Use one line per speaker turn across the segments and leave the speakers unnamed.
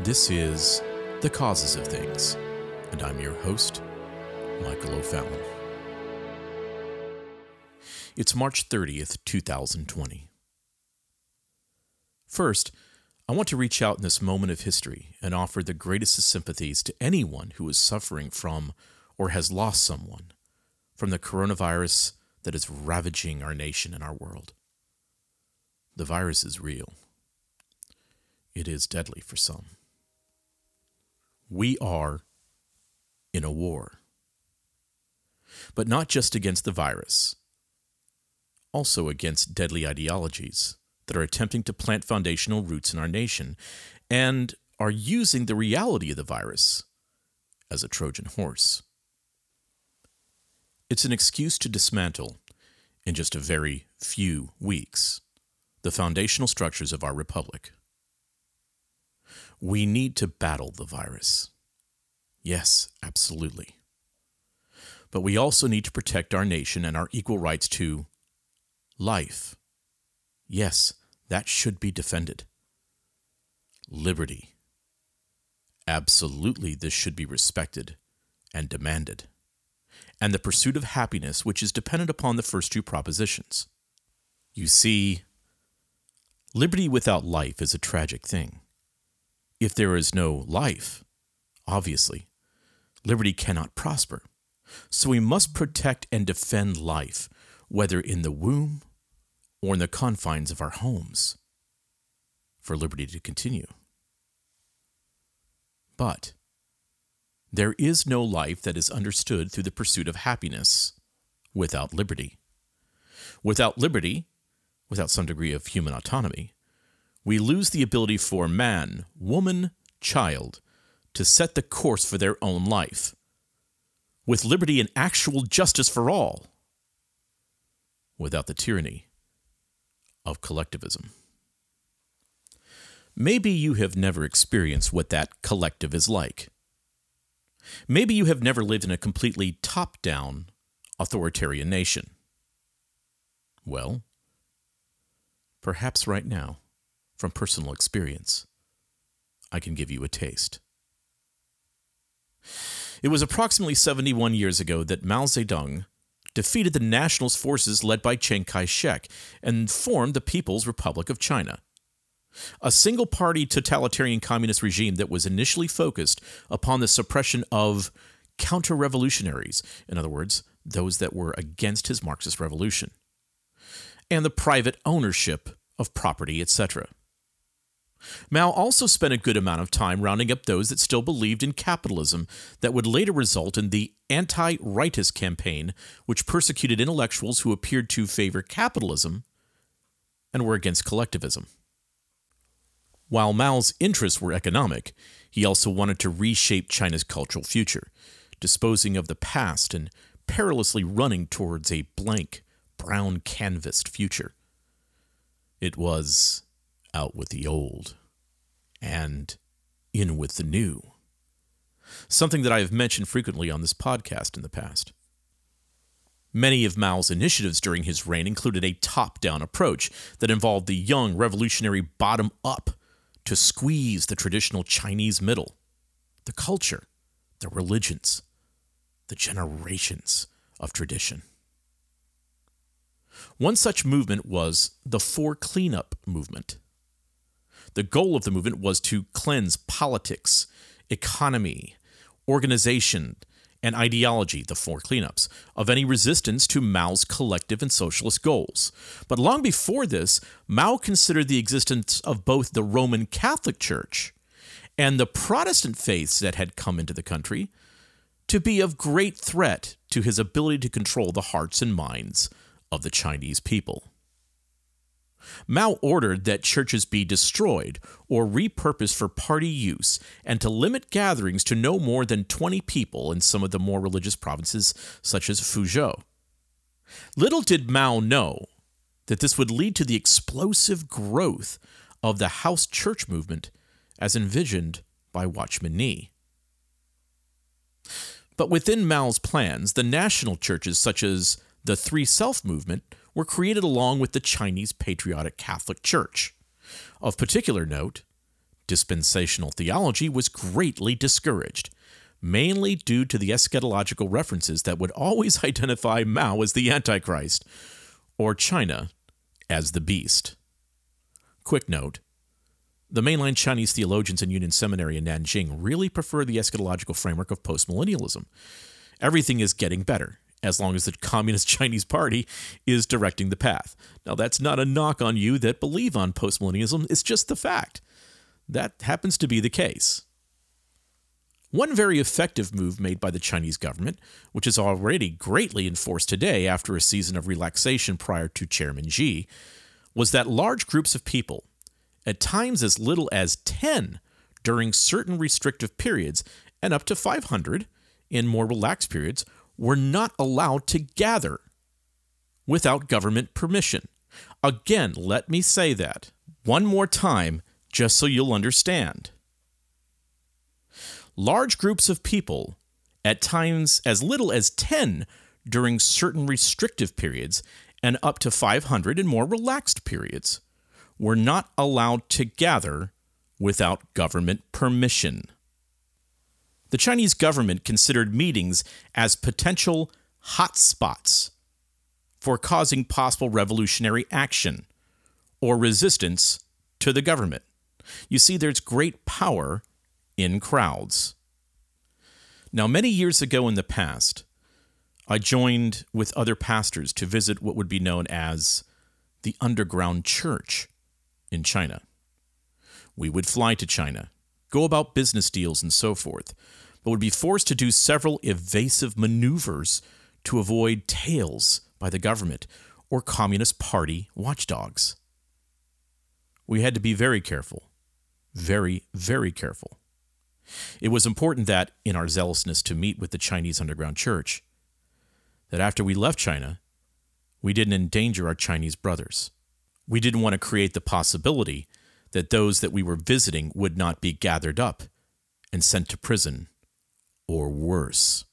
This is The Causes of Things, and I'm your host, Michael O'Fallon. It's March 30th, 2020. First, I want to reach out in this moment of history and offer the greatest of sympathies to anyone who is suffering from or has lost someone from the coronavirus that is ravaging our nation and our world. The virus is real. It is deadly for some. We are in a war. But not just against the virus, also against deadly ideologies that are attempting to plant foundational roots in our nation and are using the reality of the virus as a Trojan horse. It's an excuse to dismantle, in just a very few weeks, the foundational structures of our republic. We need to battle the virus. Yes, absolutely. But we also need to protect our nation and our equal rights to life. Yes, that should be defended. Liberty. Absolutely, this should be respected and demanded. And the pursuit of happiness, which is dependent upon the first two propositions. You see, liberty without life is a tragic thing. If there is no life, obviously, liberty cannot prosper. So we must protect and defend life, whether in the womb or in the confines of our homes, for liberty to continue. But there is no life that is understood through the pursuit of happiness without liberty. Without liberty, without some degree of human autonomy, we lose the ability for man, woman, child to set the course for their own life. With liberty and actual justice for all, without the tyranny of collectivism. Maybe you have never experienced what that collective is like. Maybe you have never lived in a completely top down authoritarian nation. Well, perhaps right now, from personal experience, I can give you a taste. It was approximately 71 years ago that Mao Zedong defeated the nationalist forces led by Chiang Kai shek and formed the People's Republic of China. A single party totalitarian communist regime that was initially focused upon the suppression of counter revolutionaries, in other words, those that were against his Marxist revolution, and the private ownership of property, etc. Mao also spent a good amount of time rounding up those that still believed in capitalism that would later result in the anti rightist campaign, which persecuted intellectuals who appeared to favor capitalism and were against collectivism. While Mao's interests were economic, he also wanted to reshape China's cultural future, disposing of the past and perilously running towards a blank, brown canvassed future. It was out with the old and in with the new. Something that I have mentioned frequently on this podcast in the past. Many of Mao's initiatives during his reign included a top down approach that involved the young revolutionary bottom up to squeeze the traditional Chinese middle, the culture, the religions, the generations of tradition. One such movement was the Four Cleanup movement. The goal of the movement was to cleanse politics, economy, organization, and ideology, the four cleanups, of any resistance to Mao's collective and socialist goals. But long before this, Mao considered the existence of both the Roman Catholic Church and the Protestant faiths that had come into the country to be of great threat to his ability to control the hearts and minds of the Chinese people. Mao ordered that churches be destroyed or repurposed for party use and to limit gatherings to no more than 20 people in some of the more religious provinces, such as Fuzhou. Little did Mao know that this would lead to the explosive growth of the house church movement as envisioned by Watchman Nee. But within Mao's plans, the national churches, such as the Three Self movement, were created along with the Chinese Patriotic Catholic Church. Of particular note, Dispensational theology was greatly discouraged, mainly due to the eschatological references that would always identify Mao as the Antichrist or China as the beast. Quick note the mainline Chinese theologians in Union Seminary in Nanjing really prefer the eschatological framework of postmillennialism. Everything is getting better as long as the Communist Chinese Party is directing the path. Now, that's not a knock on you that believe on postmillennialism, it's just the fact. That happens to be the case. One very effective move made by the Chinese government, which is already greatly enforced today after a season of relaxation prior to Chairman Xi, was that large groups of people, at times as little as 10 during certain restrictive periods and up to 500 in more relaxed periods, were not allowed to gather without government permission. Again, let me say that one more time just so you'll understand. Large groups of people, at times as little as 10 during certain restrictive periods, and up to 500 in more relaxed periods, were not allowed to gather without government permission. The Chinese government considered meetings as potential hotspots for causing possible revolutionary action or resistance to the government. You see, there's great power in crowds. Now, many years ago in the past, I joined with other pastors to visit what would be known as the underground church in China. We would fly to China, go about business deals, and so forth, but would be forced to do several evasive maneuvers to avoid tails by the government or Communist Party watchdogs. We had to be very careful, very, very careful. It was important that, in our zealousness to meet with the Chinese underground church, that after we left China, we didn't endanger our Chinese brothers. We didn't want to create the possibility that those that we were visiting would not be gathered up and sent to prison, or worse,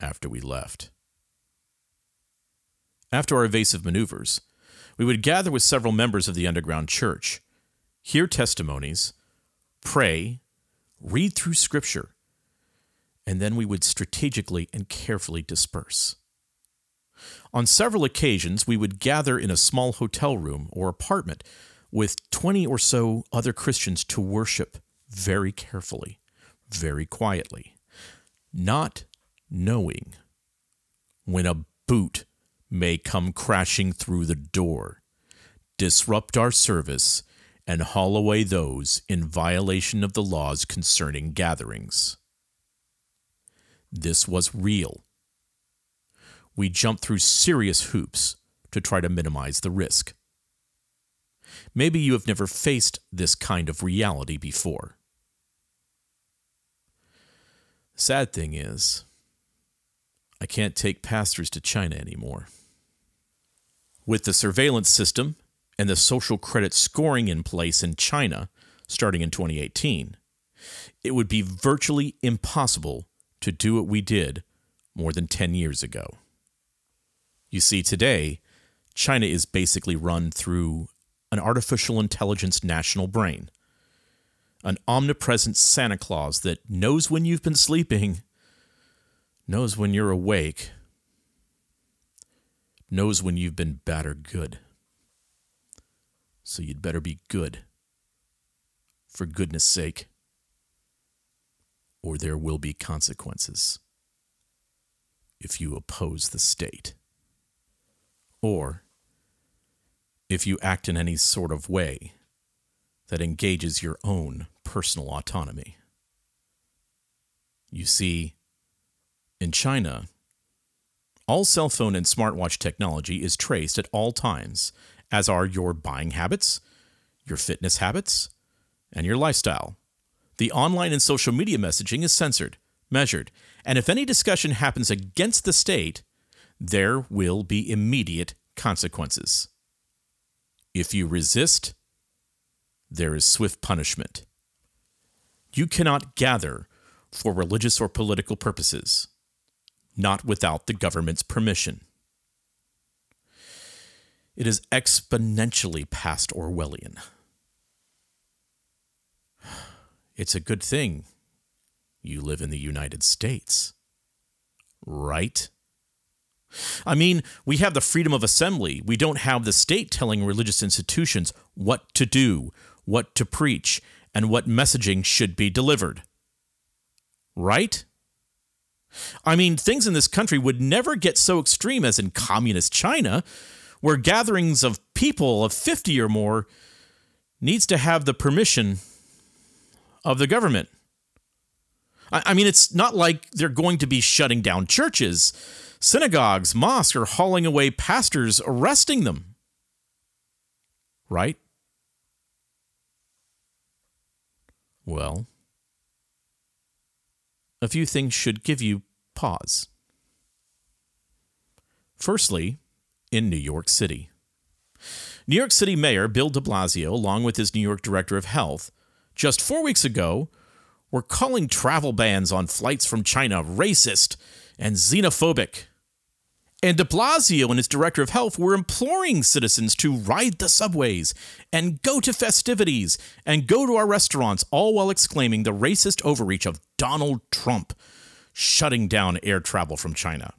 after we left. After our evasive maneuvers, we would gather with several members of the underground church, hear testimonies, pray, read through scripture, and then we would strategically and carefully disperse. On several occasions, we would gather in a small hotel room or apartment with 20 or so other Christians to worship very carefully, very quietly, not knowing when a boot may come crashing through the door, disrupt our service, and haul away those in violation of the laws concerning gatherings. This was real we jumped through serious hoops to try to minimize the risk. Maybe you have never faced this kind of reality before. Sad thing is, I can't take pastors to China anymore. With the surveillance system and the social credit scoring in place in China starting in 2018, it would be virtually impossible to do what we did more than 10 years ago. You see, today, China is basically run through an artificial intelligence national brain, an omnipresent Santa Claus that knows when you've been sleeping, knows when you're awake, knows when you've been bad or good. So you'd better be good, for goodness sake, or there will be consequences if you oppose the state or if you act in any sort of way that engages your own personal autonomy. You see, in China, all cell phone and smartwatch technology is traced at all times, as are your buying habits, your fitness habits, and your lifestyle. The online and social media messaging is censored, measured, and if any discussion happens against the state, there will be immediate consequences. If you resist, there is swift punishment. You cannot gather for religious or political purposes, not without the government's permission. It is exponentially past Orwellian. It's a good thing you live in the United States, right? I mean, we have the freedom of assembly. We don't have the state telling religious institutions what to do, what to preach, and what messaging should be delivered. Right? I mean, things in this country would never get so extreme as in communist China, where gatherings of people of 50 or more needs to have the permission of the government. I mean, it's not like they're going to be shutting down churches. Synagogues, mosques are hauling away pastors, arresting them. Right? Well, a few things should give you pause. Firstly, in New York City. New York City Mayor Bill de Blasio, along with his New York Director of Health, just four weeks ago were calling travel bans on flights from China racist and xenophobic. And de Blasio and his director of health were imploring citizens to ride the subways and go to festivities and go to our restaurants, all while exclaiming the racist overreach of Donald Trump shutting down air travel from China.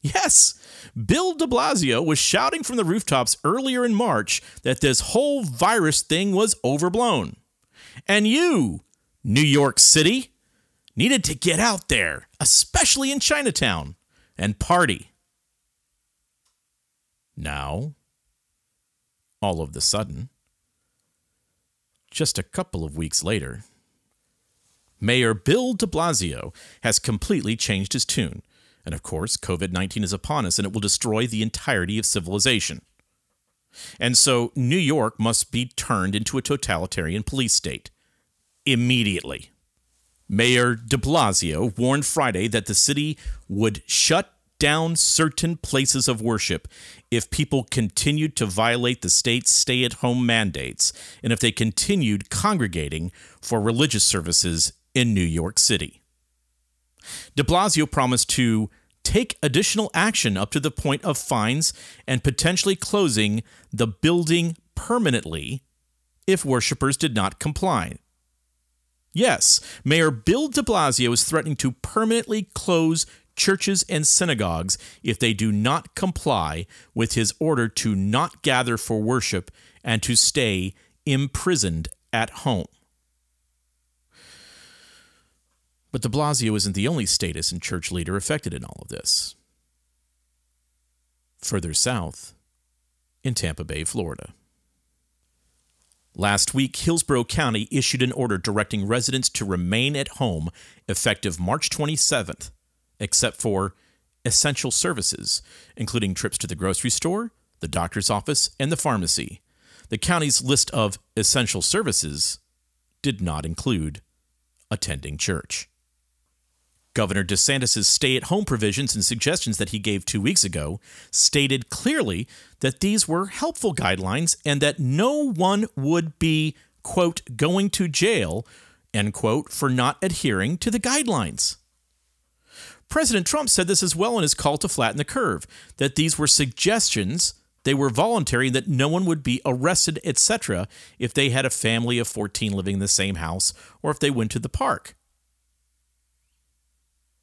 Yes, Bill de Blasio was shouting from the rooftops earlier in March that this whole virus thing was overblown. And you, New York City, needed to get out there, especially in Chinatown, and party. Now, all of the sudden, just a couple of weeks later, Mayor Bill de Blasio has completely changed his tune. And of course, COVID 19 is upon us and it will destroy the entirety of civilization. And so, New York must be turned into a totalitarian police state immediately. Mayor de Blasio warned Friday that the city would shut down certain places of worship if people continued to violate the state's stay at home mandates and if they continued congregating for religious services in New York City. De Blasio promised to take additional action up to the point of fines and potentially closing the building permanently if worshippers did not comply. Yes, Mayor Bill de Blasio is threatening to permanently close churches and synagogues if they do not comply with his order to not gather for worship and to stay imprisoned at home. But de Blasio isn't the only status and church leader affected in all of this. Further south, in Tampa Bay, Florida. Last week, Hillsborough County issued an order directing residents to remain at home effective March 27th except for essential services, including trips to the grocery store, the doctor's office, and the pharmacy. The county's list of essential services did not include attending church. Governor DeSantis' stay at home provisions and suggestions that he gave two weeks ago stated clearly that these were helpful guidelines and that no one would be, quote, going to jail, end quote, for not adhering to the guidelines. President Trump said this as well in his call to flatten the curve, that these were suggestions, they were voluntary, that no one would be arrested, etc., if they had a family of 14 living in the same house or if they went to the park.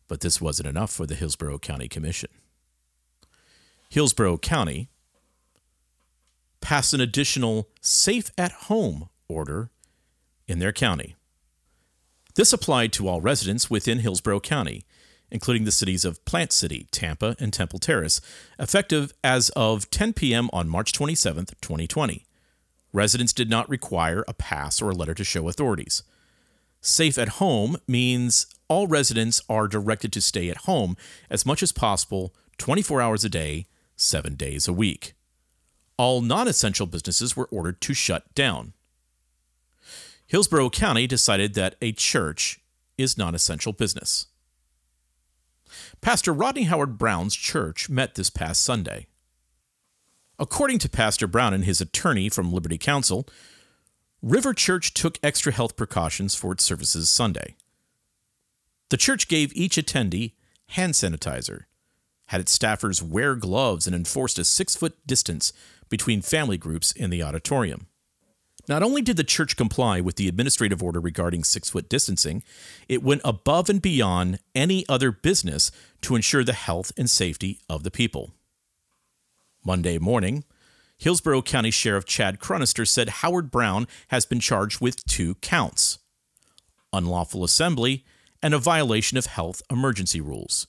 But this wasn't enough for the Hillsborough County Commission. Hillsborough County passed an additional safe at home order in their county. This applied to all residents within Hillsborough County, including the cities of Plant City, Tampa, and Temple Terrace, effective as of 10 p.m. on March 27, 2020. Residents did not require a pass or a letter to show authorities. Safe at home means all residents are directed to stay at home as much as possible 24 hours a day, seven days a week. All non essential businesses were ordered to shut down. Hillsborough County decided that a church is non essential business. Pastor Rodney Howard-Browne's church met this past Sunday. According to Pastor Browne and his attorney from Liberty Counsel, River Church took extra health precautions for its services Sunday. The church gave each attendee hand sanitizer, had its staffers wear gloves, and enforced a six foot distance between family groups in the auditorium. Not only did the church comply with the administrative order regarding six foot distancing, it went above and beyond any other business to ensure the health and safety of the people. Monday morning, Hillsborough County Sheriff Chad Chronister said Howard Browne has been charged with two counts unlawful assembly and a violation of health emergency rules.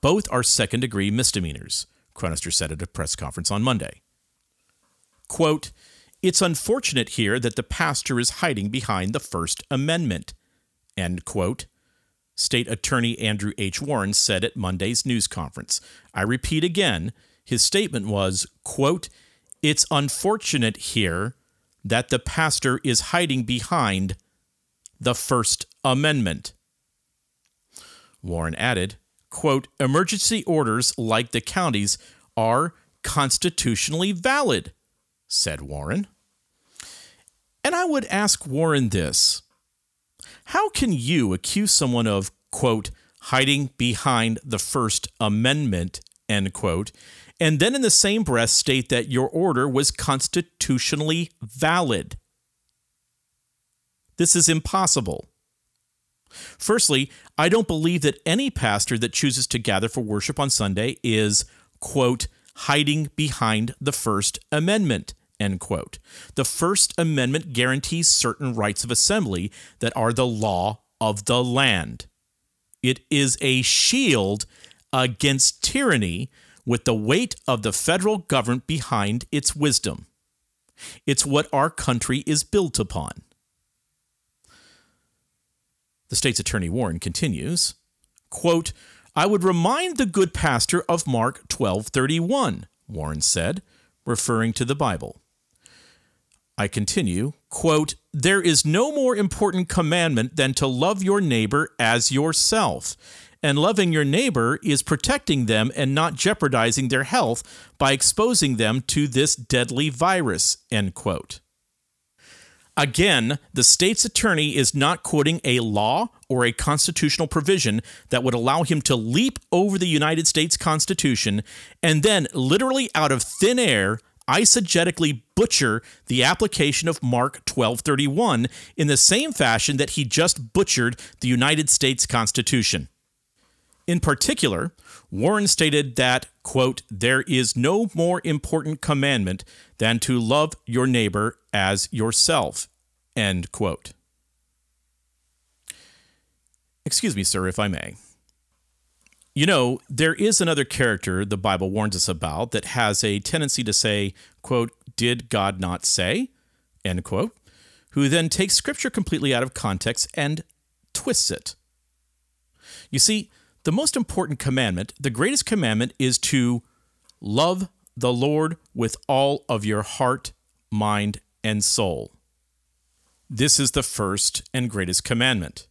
Both are second degree misdemeanors, Chronister said at a press conference on Monday. Quote, It's unfortunate here that the pastor is hiding behind the First Amendment, end quote. State Attorney Andrew H. Warren said at Monday's news conference. I repeat again, his statement was, quote, It's unfortunate here that the pastor is hiding behind the First Amendment. Warren added, quote, emergency orders like the county's are constitutionally valid, said Warren. And I would ask Warren this How can you accuse someone of, quote, hiding behind the First Amendment, end quote, and then in the same breath state that your order was constitutionally valid? This is impossible. Firstly, I don't believe that any pastor that chooses to gather for worship on Sunday is, quote, hiding behind the First Amendment, end quote. The First Amendment guarantees certain rights of assembly that are the law of the land. It is a shield against tyranny with the weight of the federal government behind its wisdom. It's what our country is built upon. The state's attorney Warren continues, quote, I would remind the good pastor of Mark 12:31, Warren said, referring to the Bible. I continue, quote, There is no more important commandment than to love your neighbor as yourself. And loving your neighbor is protecting them and not jeopardizing their health by exposing them to this deadly virus, end quote. Again, the state's attorney is not quoting a law or a constitutional provision that would allow him to leap over the United States Constitution and then, literally out of thin air, eisegetically butcher the application of Mark 1231 in the same fashion that he just butchered the United States Constitution. In particular, Warren stated that, quote, there is no more important commandment than to love your neighbor as yourself, end quote. Excuse me, sir, if I may. You know, there is another character the Bible warns us about that has a tendency to say, quote, did God not say, end quote, who then takes scripture completely out of context and twists it. You see, the most important commandment, the greatest commandment, is to love the Lord with all of your heart, mind, and soul. This is the first and greatest commandment.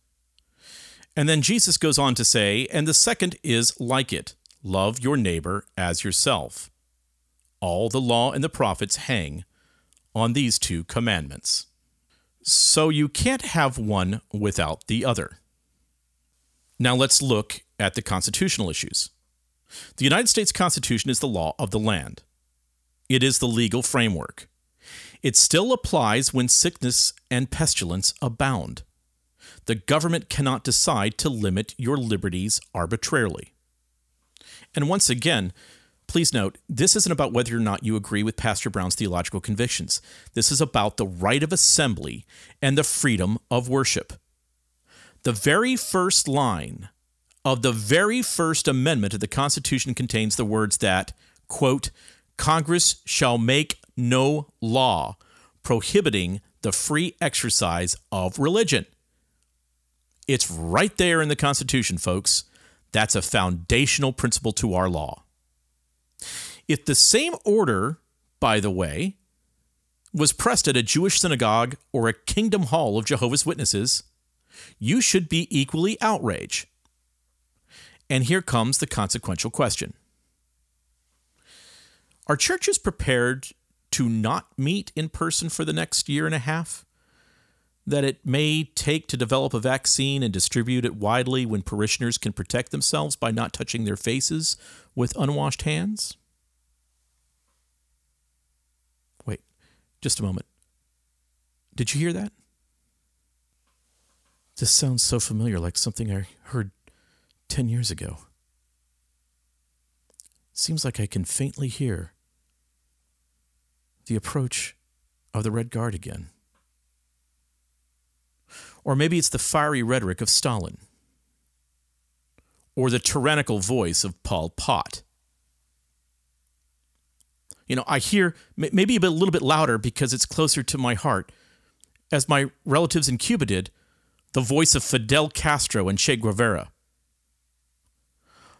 And then Jesus goes on to say, and the second is like it love your neighbor as yourself. All the law and the prophets hang on these two commandments. So you can't have one without the other. Now let's look at the constitutional issues. The United States Constitution is the law of the land, it is the legal framework. It still applies when sickness and pestilence abound. The government cannot decide to limit your liberties arbitrarily. And once again, please note this isn't about whether or not you agree with Pastor Browne's theological convictions. This is about the right of assembly and the freedom of worship. The very first line of the very first amendment of the Constitution contains the words that, quote, Congress shall make no law prohibiting the free exercise of religion. It's right there in the Constitution, folks. That's a foundational principle to our law. If the same order, by the way, was pressed at a Jewish synagogue or a kingdom hall of Jehovah's Witnesses, you should be equally outraged. And here comes the consequential question Are churches prepared to not meet in person for the next year and a half? That it may take to develop a vaccine and distribute it widely when parishioners can protect themselves by not touching their faces with unwashed hands? Wait, just a moment. Did you hear that? This sounds so familiar, like something I heard 10 years ago. Seems like I can faintly hear the approach of the Red Guard again. Or maybe it's the fiery rhetoric of Stalin. Or the tyrannical voice of Pol Pot. You know, I hear maybe a, bit, a little bit louder because it's closer to my heart, as my relatives in Cuba did, the voice of Fidel Castro and Che Guevara.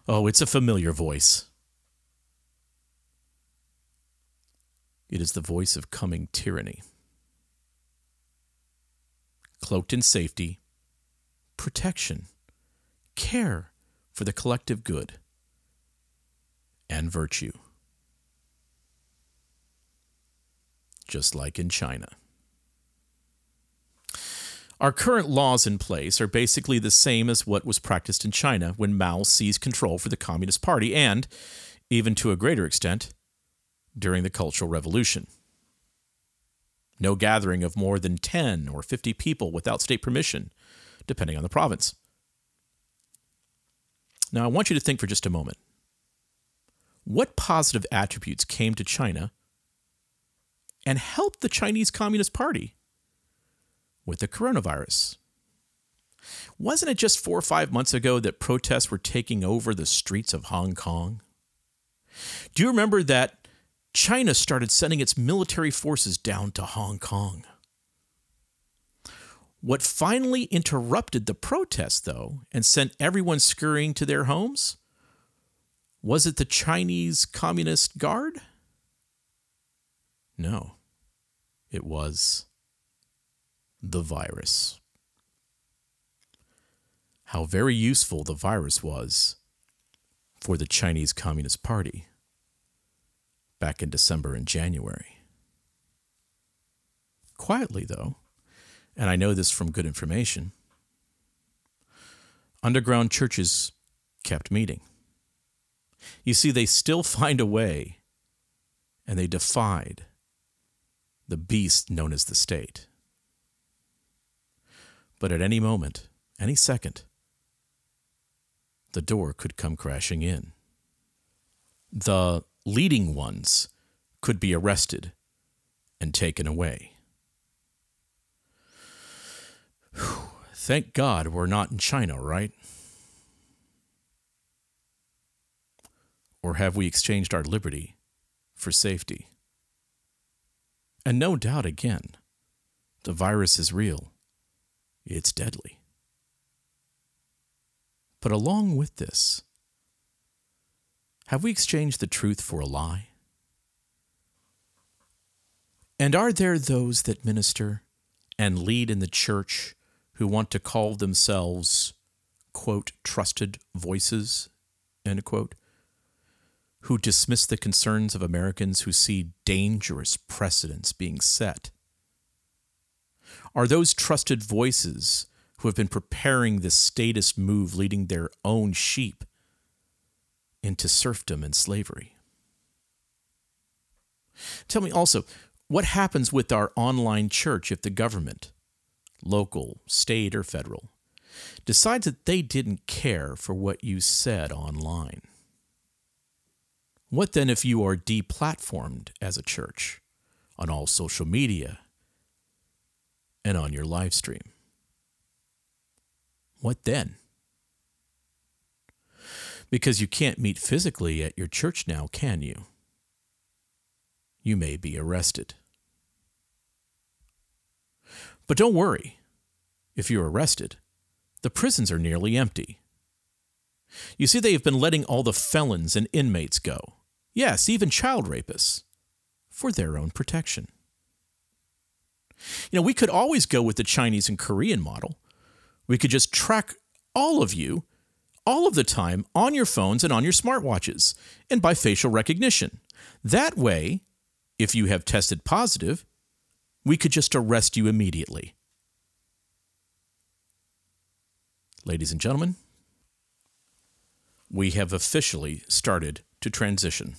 Oh, it's a familiar voice. It is the voice of coming tyranny. Cloaked in safety, protection, care for the collective good, and virtue. Just like in China. Our current laws in place are basically the same as what was practiced in China when Mao seized control for the Communist Party and, even to a greater extent, during the Cultural Revolution. No gathering of more than 10 or 50 people without state permission, depending on the province. Now, I want you to think for just a moment. What positive attributes came to China and helped the Chinese Communist Party? with the coronavirus. Wasn't it just four or five months ago that protests were taking over the streets of Hong Kong? Do you remember that China started sending its military forces down to Hong Kong? What finally interrupted the protests, though, and sent everyone scurrying to their homes? Was it the Chinese Communist Guard? No, it was the virus. How very useful the virus was for the Chinese Communist Party back in December and January. Quietly, though, and I know this from good information, underground churches kept meeting. You see, they still find a way, and they defied the beast known as the state. But at any moment, any second, the door could come crashing in. The leading ones could be arrested and taken away. Whew. Thank God we're not in China, right? Or have we exchanged our liberty for safety? And no doubt again, the virus is real it's deadly. But along with this, have we exchanged the truth for a lie? And are there those that minister and lead in the church who want to call themselves, quote, trusted voices, end quote, who dismiss the concerns of Americans who see dangerous precedents being set are those trusted voices who have been preparing this statist move, leading their own sheep into serfdom and slavery. Tell me also, what happens with our online church if the government, local, state, or federal, decides that they didn't care for what you said online? What then if you are deplatformed as a church on all social media and on your live stream. What then? Because you can't meet physically at your church now, can you? You may be arrested. But don't worry. If you're arrested, the prisons are nearly empty. You see, they have been letting all the felons and inmates go. Yes, even child rapists, for their own protection. You know, we could always go with the Chinese and Korean model. We could just track all of you all of the time on your phones and on your smartwatches and by facial recognition. That way, if you have tested positive, we could just arrest you immediately. Ladies and gentlemen, we have officially started to transition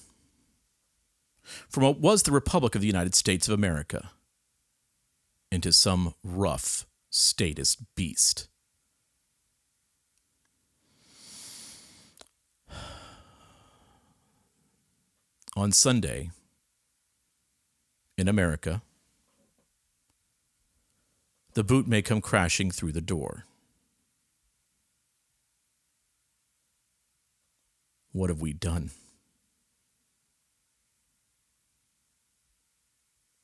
from what was the Republic of the United States of America into some rough statist beast. On Sunday, in America, the boot may come crashing through the door. What have we done?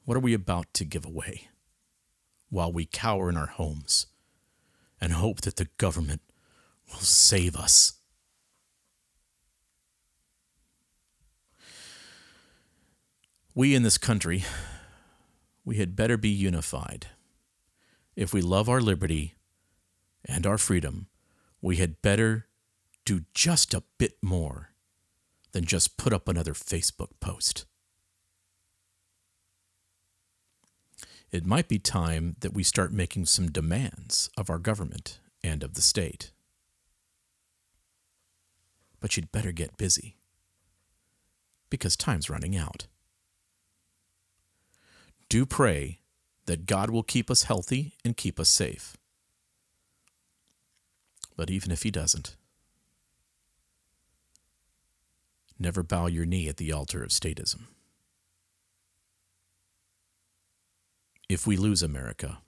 What are we about to give away while we cower in our homes and hope that the government will save us? We in this country, we had better be unified. If we love our liberty and our freedom, we had better do just a bit more than just put up another Facebook post. it might be time that we start making some demands of our government and of the state. But you'd better get busy because time's running out. Do pray that God will keep us healthy and keep us safe. But even if He doesn't, never bow your knee at the altar of statism. if we lose America,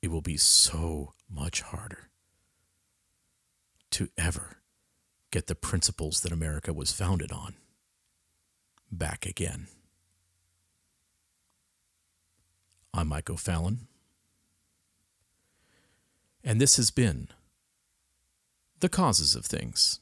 it will be so much harder to ever get the principles that America was founded on back again. I'm Mike O'Fallon, and this has been The Causes of Things.